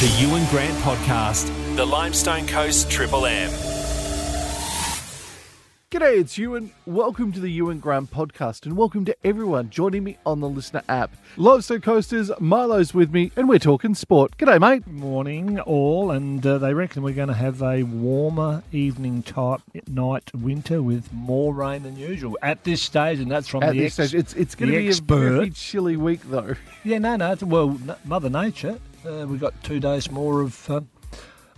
The Ewan Grant Podcast, the Limestone Coast Triple M. G'day, it's Ewan. Welcome to the Ewan Grant podcast, and welcome to everyone joining me on the listener app. Limestone Coasters, Milo's with me, and we're talking sport. G'day, mate. Morning, all, and uh, they reckon we're going to have a warmer evening type night winter with more rain than usual at this stage, and that's from At the this ex- stage, it's it's going to the be a expert. very chilly week, though. Yeah, no, no, it's, well, n- Mother Nature. Uh, we've got two days more of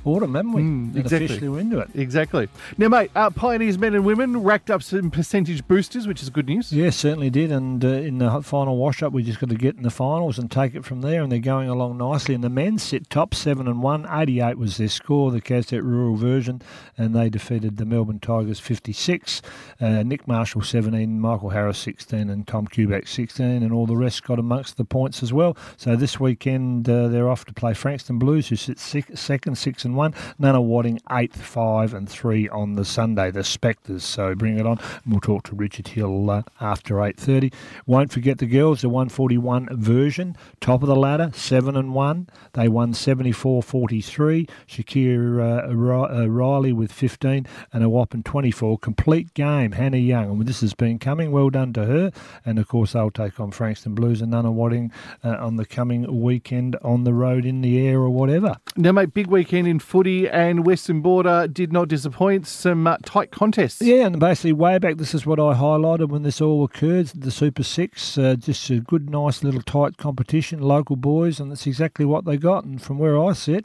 uh, autumn, haven't we? Mm, exactly. Officially we're into it. Exactly. Now, mate, uh, Pioneers men and women racked up some percentage boosters, which is good news. Yeah, certainly did. And uh, in the final wash up, we just got to get in the finals and take it from there. And they're going along nicely. And the men sit top seven and one. 88 was their score, the Castet Rural version. And they defeated the Melbourne Tigers 56. Uh, Nick Marshall 17, Michael Harris 16, and Tom Kubek 16. And all the rest got amongst the points as well. So this weekend, uh, they're off to play Frankston Blues, who sit six, second, six and one. Nunawading eighth, five and three on the Sunday. The Spectres. So bring it on. We'll talk to Richard Hill uh, after 8.30. Won't forget the girls, the 141 version. Top of the ladder, 7 and 1. They won 74-43. Shakira uh, uh, Riley with 15 and a whopping 24. Complete game, Hannah Young. And this has been coming. Well done to her. And of course, they'll take on Frankston Blues and Nunawading uh, on the coming weekend on the road, in the air, or whatever. Now, mate, big weekend in footy, and Western Border did not disappoint. Some uh, tight contests. Yeah, and basically, way back, this is what I highlighted when this all occurred the Super Six. Uh, just a good, nice little tight competition, local boys, and that's exactly what they got. And from where I sit,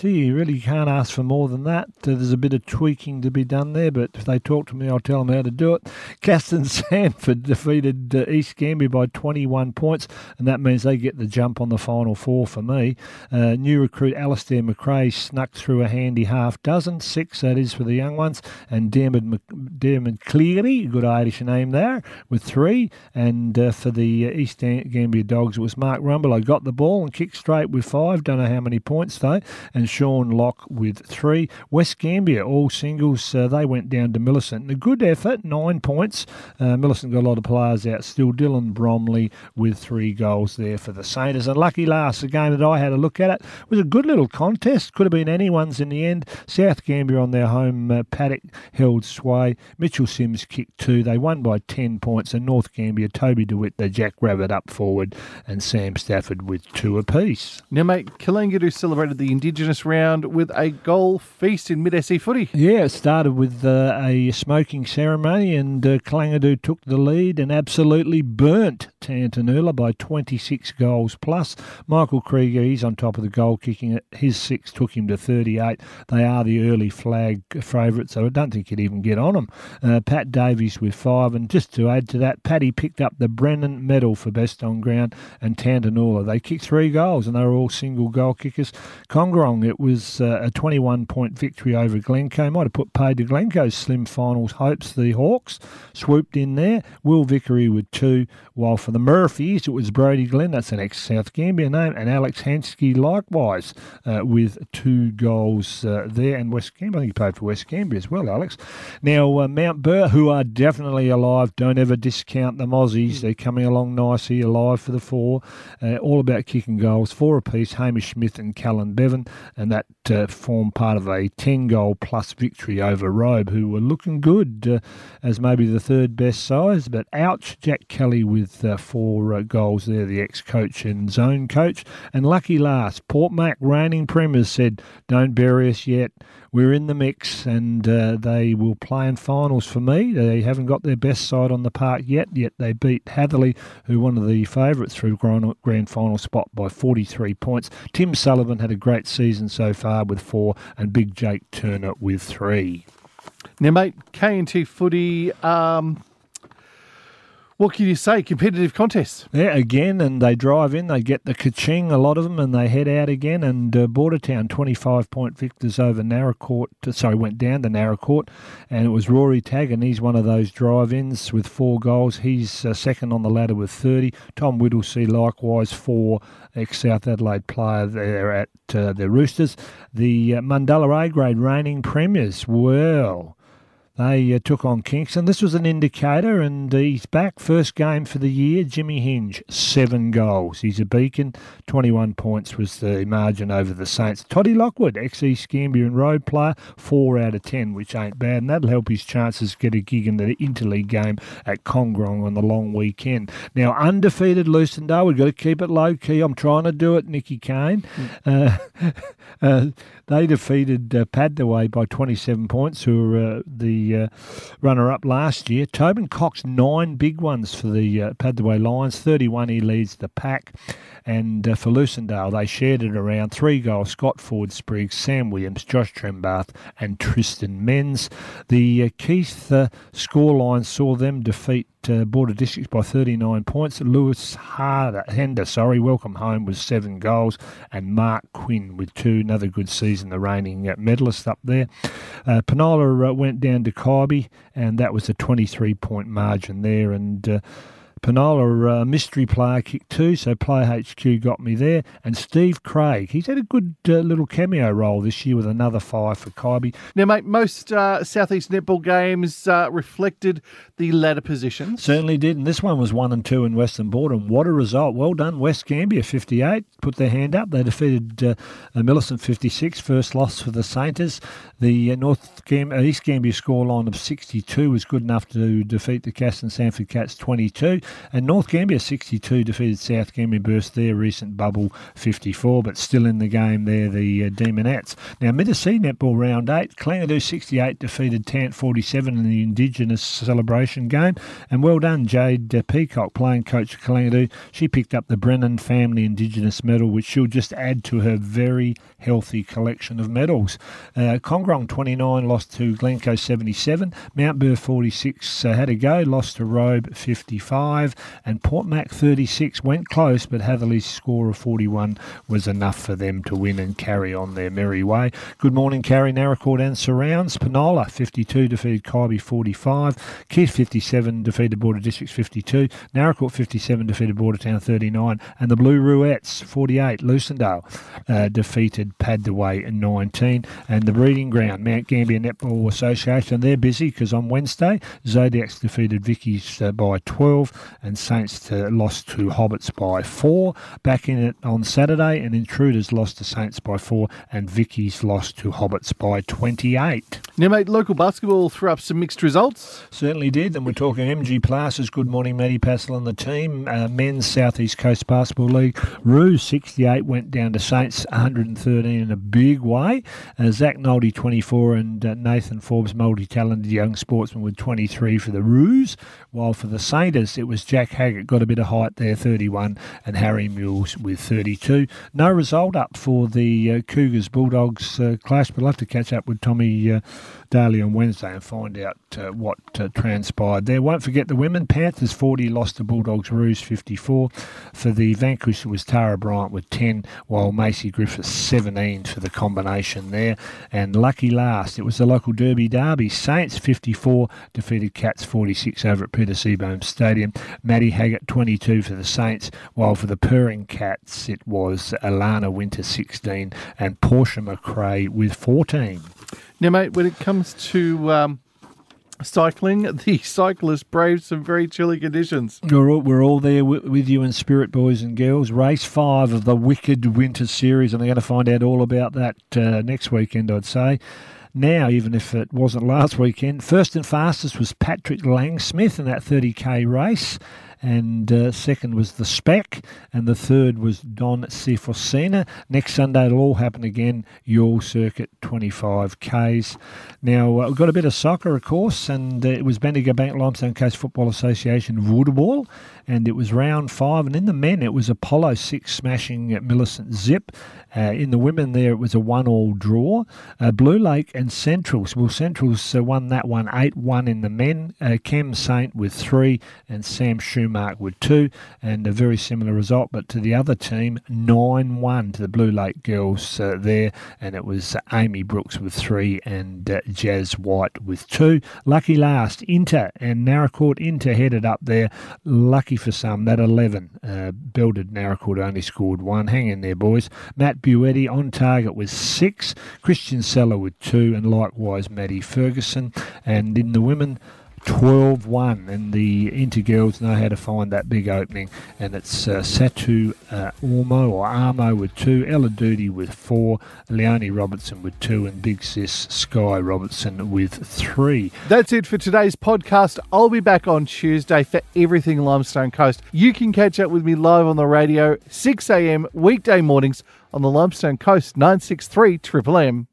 gee, you really can't ask for more than that. Uh, there's a bit of tweaking to be done there, but if they talk to me, I'll tell them how to do it. Casterton Sandford defeated uh, East Gambier by 21 points, and that means they get the jump on the final four for me. Uh, new recruit Alistair McRae snuck through a handy half dozen, six that is for the young ones, and Dermot, Mc- Dermot Cleary, good Irish name there, with three. And uh, for the uh, East Gambier Dogs, it was Mark Rumble. I got the ball and kicked straight with five, don't know how many points though, and Sean Locke with three. West Gambier, all singles, uh, they went down to Millicent. A good effort, nine points. Uh, Millicent got a lot of players out still. Dylan Bromley with three goals there for the Saints. And lucky last, the game that I had a look at it was a good little contest. Could have been anyone's in the end. South Gambier on their home uh, paddock held sway. Mitchell Sims kicked two. They won by 10 points. And North Gambier, Toby DeWitt, the Jack Rabbit up forward, and Sam Stafford with two apiece. Now, mate, Kalangadoo celebrated the Indigenous round with a goal feast in mid-SE footy. Yeah, it started with uh, a smoking ceremony, and uh, Kalangadoo took the lead and absolutely burnt Tantanoola by 26 goals plus. Michael Krieger, he's on top of the goal kicking. His six took him to 38. They are the early flag favourites, so I don't think he'd even get on them. Uh, Pat Davies with five, and just to add to that, Paddy picked up the Brennan medal for best on ground, and Tantanoola. They kicked three goals, and they were all single goal kickers. Kongorong, it was uh, a 21 point victory over Glencoe. Might have put paid to Glencoe's slim finals hopes. The Hawks swooped in there. Will Vickery with two, while for the Murphys, it was Brody Glenn, that's an ex South Gambier name, and Alex Hansky likewise uh, with two goals uh, there. And West Gambier, I think he played for West Gambier as well, Alex. Now, uh, Mount Burr, who are definitely alive, don't ever discount them Aussies. They're coming along nicely, alive for the four. Uh, all about kicking goals, four apiece, Hamish Smith and Callan Bevan, and that uh, formed part of a 10 goal plus victory over Robe, who were looking good uh, as maybe the third best size. But ouch, Jack Kelly with uh, four uh, goals there, the ex coach and zone coach. And lucky last, Port Mac reigning premiers said, Don't bury us yet. We're in the mix, and uh, they will play in finals for me. They haven't got their best side on the park yet, yet they beat Hatherleigh, who one of the favourites through grand, grand final spot by 43 points. Tim Sullivan had a great season so far with four, and Big Jake Turner with three. Now, mate, K and T footy. Um, what can you say? Competitive contests. Yeah, again, and they drive in, they get the kaching, a lot of them, and they head out again. And uh, Bordertown, 25 point victors over Naracoorte, sorry, went down to Naracoorte, and it was Rory Tagg, and he's one of those drive ins with four goals. He's uh, second on the ladder with 30. Tom Whittlesey, likewise, four ex South Adelaide player there at uh, the Roosters. The uh, Mundalla A grade reigning premiers, well. They uh, took on Kingston. This was an indicator, and he's back. First game for the year. Jimmy Hinge, seven goals. He's a beacon. 21 points was the margin over the Saints. Toddy Lockwood, ex East Gambier Road player, 4 out of 10, which ain't bad, and that'll help his chances get a gig in the interleague game at Kongorong on the long weekend. Now, undefeated Lucindale, we've got to keep it low key. I'm trying to do it, Nicky Kane. Mm. Uh, uh, they defeated uh, Padthaway by 27 points, who were uh, uh, runner up last year. Tobin Cox, nine big ones for the uh, Padthaway Lions, 31 he leads the pack. And uh, for Lucindale, they shared it around three goals Scott Ford Spriggs, Sam Williams, Josh Trembath, and Tristan Menz. The uh, Keith uh, scoreline saw them defeat uh, Border Districts by 39 points. Lewis Harder, Hender, sorry, welcome home with seven goals, and Mark Quinn with two. Another good season, the reigning uh, medalist up there. Uh, uh, went down to Kyby, and that was a 23 point margin there. And uh, Penola uh, mystery player kick two, so Play HQ got me there. And Steve Craig, he's had a good uh, little cameo role this year with another five for Kyby. Now, mate, most uh, Southeast netball games uh, reflected the ladder positions. Certainly did, and this one was one and two in Western Board, and What a result! Well done, West Gambier, 58, put their hand up. They defeated uh, Millicent 56, first loss for the Saints. The uh, North Gam- East Gambier scoreline of 62 was good enough to defeat the Cass and Sanford Cats 22. And North Gambier 62 defeated South Gambier, Burst their recent bubble 54, but still in the game there, the uh, Demonettes. Now, Middle-Sea Netball Round 8, Kalangadoo 68 defeated Tant 47 in the Indigenous celebration game. And well done, Jade uh, Peacock, playing coach of Kalangadoo. She picked up the Brennan Family Indigenous medal, which she'll just add to her very healthy collection of medals. Uh, 29 lost to Glencoe 77. Mount Burr 46 uh, had a go, lost to Robe 55 and Port Mac 36 went close, but Hatherleigh's score of 41 was enough for them to win and carry on their merry way. Good morning, Carrie Naracoorte and surrounds. Penola 52 defeated Kyby 45. Keith 57 defeated Border Districts 52. Naracoorte 57 defeated Bordertown 39. And the Blue Ruettes 48. Lucindale uh, defeated Padthaway 19. And the breeding ground, Mount Gambier Netball Association, they're busy because on Wednesday, Zodiacs defeated Vicky's uh, by 12 and Saints to, lost to Hobbits by four. Back in it on Saturday, and Intruders lost to Saints by four, and Vicky's lost to Hobbits by 28. Now, mate, local basketball threw up some mixed results. Certainly did, and we're talking MG Plasters. Good morning, Matty Passel and the team. Uh, men's Southeast Coast Basketball League. Roos 68 went down to Saints 113 in a big way. Uh, Zach Noldy 24 and uh, Nathan Forbes, multi-talented young sportsman with 23 for the Roos, while for the Saints it was Jack Haggett got a bit of height there, 31, and Harry Mules with 32. No result up for the uh, Cougars Bulldogs uh, clash, but we'll have to catch up with Tommy uh, Daly on Wednesday and find out uh, what uh, transpired there. Won't forget the women. Panthers 40 lost to Bulldogs Roos 54. For the vanquished, it was Tara Bryant with 10, while Macy Griffiths 17 for the combination there. And lucky last, it was the local Derby derby. Saints 54 defeated Cats 46 over at Peter Seabohm Stadium. Maddie Haggett 22 for the Saints, while for the Purring Cats it was Alana Winter 16 and Portia McRae with 14. Now, mate, when it comes to um, cycling, the cyclists braved some very chilly conditions. We're all, we're all there with you in spirit, boys and girls. Race five of the Wicked Winter Series, and I'm going to find out all about that uh, next weekend, I'd say now, even if it wasn't last weekend. First and fastest was Patrick Langsmith in that 30k race and uh, second was the Spec, and the third was Don Cifosina. Next Sunday it'll all happen again, Youghal Circuit 25Ks. Now, uh, we've got a bit of soccer, of course, and uh, it was Bendigo Bank Limestone Coast Football Association Voetbal, and it was round five, and in the men it was Apollo 6 smashing at Millicent Zip. Uh, in the women there it was a one-all draw. Uh, Blue Lake and Centrals, well, Centrals uh, won that one 8-1 in the men. Cam Saint with three, and Sam Schumer Newmark with two, and a very similar result, but to the other team, 9 1 to the Blue Lake girls uh, there, and it was Amy Brooks with three and uh, Jazz White with two. Lucky last, Inter and Naracoorte. Inter headed up there. Lucky for some, that 11. Uh, Belted Naracoorte only scored one. Hang in there, boys. Matt Buetti on target with six. Christian Seller with two, and likewise Maddie Ferguson. And in the women, 12 1, and the Intergirls know how to find that big opening. And it's uh, Satu uh, Ormo or Armo with two, Ella Duty with four, Leonie Robertson with two, and Big Sis Sky Robertson with three. That's it for today's podcast. I'll be back on Tuesday for everything Limestone Coast. You can catch up with me live on the radio, 6 a.m. weekday mornings on the Limestone Coast 963 Triple M.